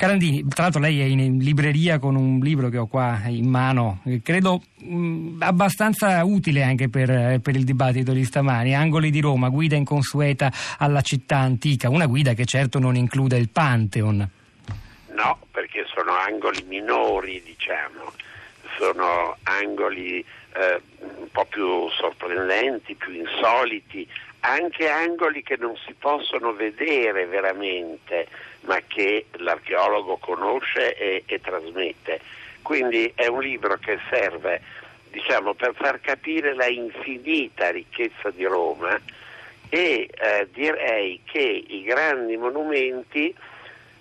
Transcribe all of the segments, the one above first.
Carandini, tra l'altro lei è in libreria con un libro che ho qua in mano, credo mh, abbastanza utile anche per, per, il dibattito di stamani, Angoli di Roma, guida inconsueta alla città antica, una guida che certo non include il Pantheon. No, perché sono angoli minori, diciamo, sono angoli eh, un po' più sorprendenti, più insoliti, anche angoli che non si possono vedere veramente, ma che l'archeologo conosce e, e trasmette. Quindi è un libro che serve diciamo, per far capire la infinita ricchezza di Roma e eh, direi che i grandi monumenti,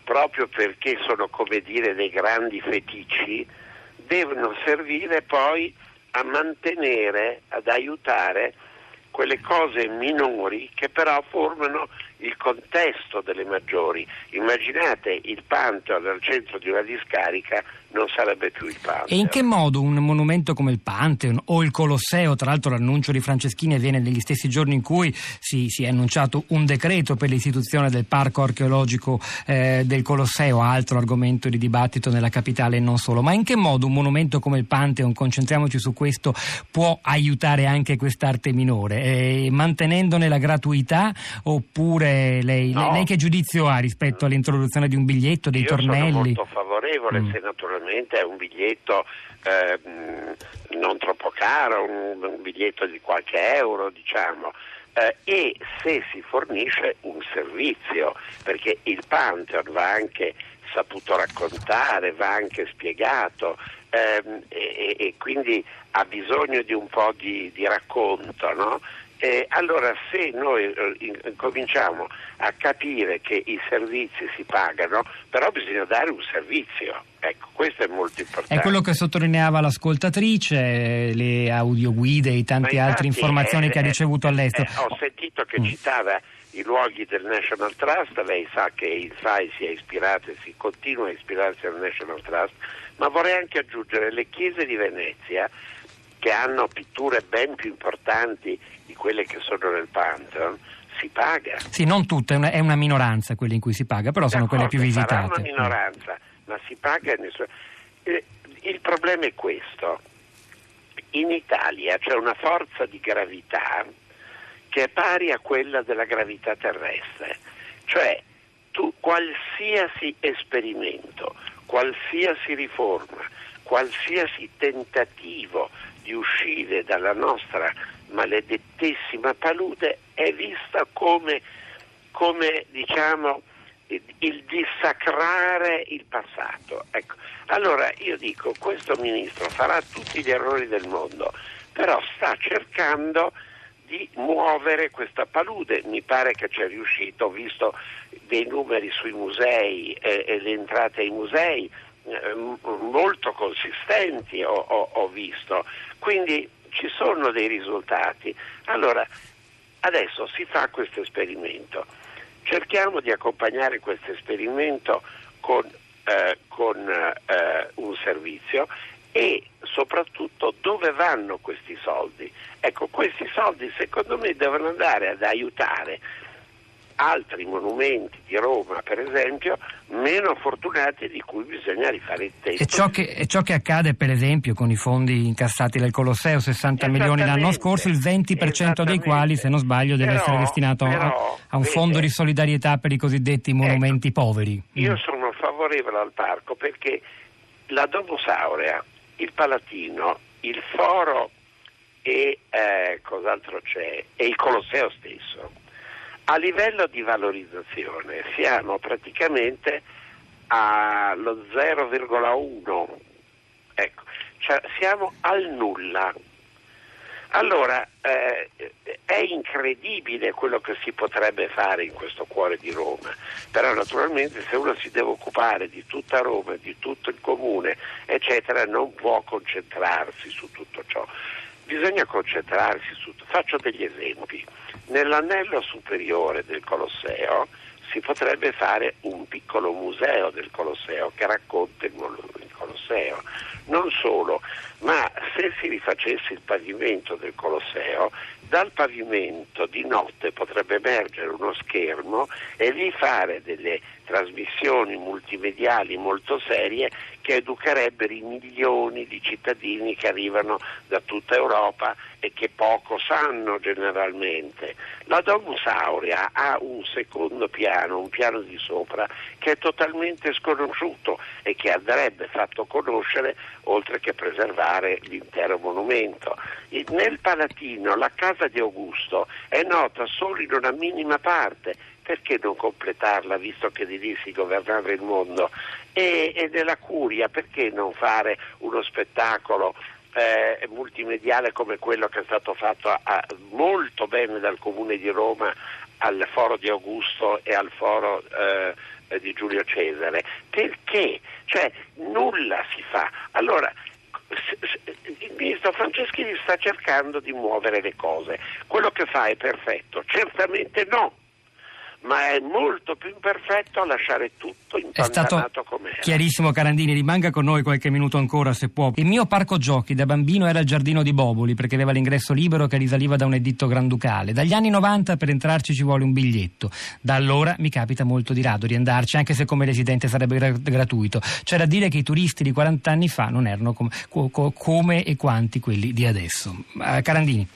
proprio perché sono come dire dei grandi feticci, devono servire poi a mantenere, ad aiutare quelle cose minori che però formano il contesto delle maggiori. Immaginate il Pantheon al centro di una discarica non sarebbe più il Pantheon. E in che modo un monumento come il Pantheon o il Colosseo, tra l'altro l'annuncio di Franceschini avviene negli stessi giorni in cui si, si è annunciato un decreto per l'istituzione del parco archeologico eh, del Colosseo, altro argomento di dibattito nella capitale e non solo, ma in che modo un monumento come il Pantheon, concentriamoci su questo, può aiutare anche quest'arte minore, eh, mantenendone la gratuità oppure lei, no. lei, che giudizio ha rispetto all'introduzione di un biglietto, dei Io tornelli? Sono molto favorevole mm. se naturalmente naturalmente è un biglietto eh, non troppo caro, un, un, biglietto di qualche euro, diciamo. Eh, e se si fornisce un servizio, perché il Pantheon va anche saputo raccontare, va anche spiegato ehm, e, e, quindi ha bisogno di un po' di, di racconto, no? Eh, allora se noi eh, cominciamo a capire che i servizi si pagano, però bisogna dare un servizio. Ecco, questo è molto importante. È quello che sottolineava l'ascoltatrice, le audioguide e tante infatti, altre informazioni eh, che ha ricevuto all'estero. Eh, ho sentito che mm. citava i luoghi del National Trust, lei sa che il FAI si è ispirato e si continua a ispirarsi al National Trust, ma vorrei anche aggiungere le chiese di Venezia che hanno pitture ben più importanti di quelle che sono nel Pantheon, si paga. Sì, non tutte, è una, è una minoranza quelle in cui si paga, però sono quelle più visitate. È una minoranza, ma si paga nessuno. Eh, il problema è questo. In Italia c'è una forza di gravità che è pari a quella della gravità terrestre, cioè tu, qualsiasi esperimento, qualsiasi riforma, qualsiasi tentativo di uscire dalla nostra maledettissima palude è vista come, come diciamo, il dissacrare il passato. Ecco. Allora io dico, questo ministro farà tutti gli errori del mondo, però sta cercando di muovere questa palude. Mi pare che ci è riuscito, ho visto dei numeri sui musei e, e le entrate ai musei eh, molto consistenti, ho, ho, ho visto. Quindi ci sono dei risultati. Allora, adesso si fa questo esperimento. Cerchiamo di accompagnare questo esperimento con, eh, con eh, un servizio e soprattutto dove vanno questi soldi. Ecco, questi soldi secondo me devono andare ad aiutare altri monumenti di Roma, per esempio, meno fortunati di cui bisogna rifare il tempo. E ciò, che, e ciò che accade, per esempio, con i fondi incassati dal Colosseo, 60 milioni l'anno scorso, il 20% dei quali, se non sbaglio, deve però, essere destinato però, a, a, un fondo vede, di solidarietà per i cosiddetti monumenti ecco, poveri. Io mm. sono favorevole al parco perché la Domosaurea, il Palatino, il Foro e eh, cos'altro c'è, e il Colosseo stesso a livello di valorizzazione siamo praticamente allo 0,1, ecco, cioè siamo al nulla. Allora eh, è incredibile quello che si potrebbe fare in questo cuore di Roma, però naturalmente se uno si deve occupare di tutta Roma, di tutto il comune, eccetera, non può concentrarsi su tutto ciò. Bisogna concentrarsi su... Faccio degli esempi. Nell'anello superiore del Colosseo si potrebbe fare un piccolo museo del Colosseo che racconta il Colosseo. Non solo, ma se si rifacesse il pavimento del Colosseo dal pavimento di notte potrebbe emergere uno schermo e lì fare delle trasmissioni multimediali molto serie che educherebbero i milioni di cittadini che arrivano da tutta Europa e che poco sanno generalmente. La Domus Aurea ha un secondo piano, un piano di sopra, che è totalmente sconosciuto e che andrebbe fatto conoscere oltre che preservare l'intero monumento. Nel Palatino la casa di Augusto è nota solo in una minima parte perché non completarla visto che di lì si governava il mondo? E, e nella curia perché non fare uno spettacolo eh, multimediale come quello che è stato fatto a, molto bene dal Comune di Roma al Foro di Augusto e al Foro eh, di Giulio Cesare? Perché? Cioè nulla si fa. Allora, ministro Franceschini sta cercando di muovere le cose. Quello che fa è perfetto? Certamente no ma è molto più imperfetto a lasciare tutto impantanato come era. Chiarissimo Carandini, rimanga con noi qualche minuto ancora se può. Il mio parco giochi da bambino era il giardino di Boboli perché aveva l'ingresso libero che risaliva da un editto granducale. Dagli anni 90 per entrarci ci vuole un biglietto. Da allora mi capita molto di rado di andarci anche se come residente sarebbe gra- gratuito. C'è da dire che i turisti di 40 anni fa non erano com- co- come e quanti quelli di adesso. Carandini.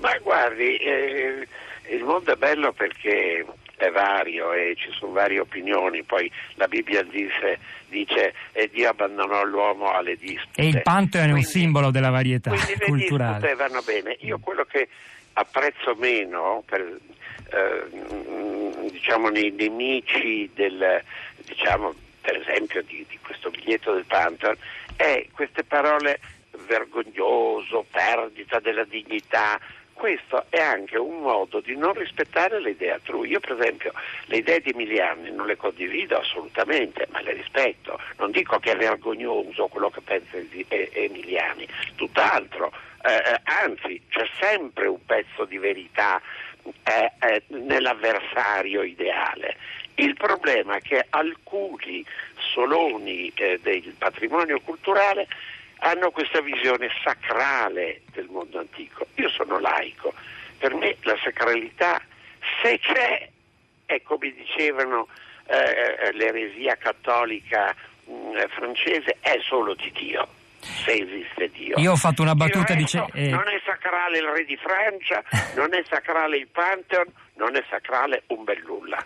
Ma guardi... Eh il mondo è bello perché è vario e ci sono varie opinioni, poi la Bibbia dice, dice e Dio abbandonò l'uomo alle dispute. E il Pantheon è un simbolo della varietà quindi culturale. Le vanno bene. Io quello che apprezzo meno per, eh, diciamo, nei nemici del, diciamo, per esempio di, di questo biglietto del Pantheon è queste parole vergognoso, perdita della dignità, questo è anche un modo di non rispettare le idee altrui. Io per esempio le idee di Emiliani non le condivido assolutamente, ma le rispetto. Non dico che è vergognoso quello che pensa Emiliani, tutt'altro. Eh, eh, anzi, c'è sempre un pezzo di verità eh, eh, nell'avversario ideale. Il problema è che alcuni soloni eh, del patrimonio culturale hanno questa visione sacrale del mondo antico. Io sono laico, per me la sacralità, se c'è, è come dicevano eh, l'eresia cattolica mh, mm, francese, è solo di Dio. Se esiste Dio. Io ho fatto una battuta dice, eh... Non è sacrale il re di Francia, non è sacrale il Pantheon, non è sacrale un bel nulla.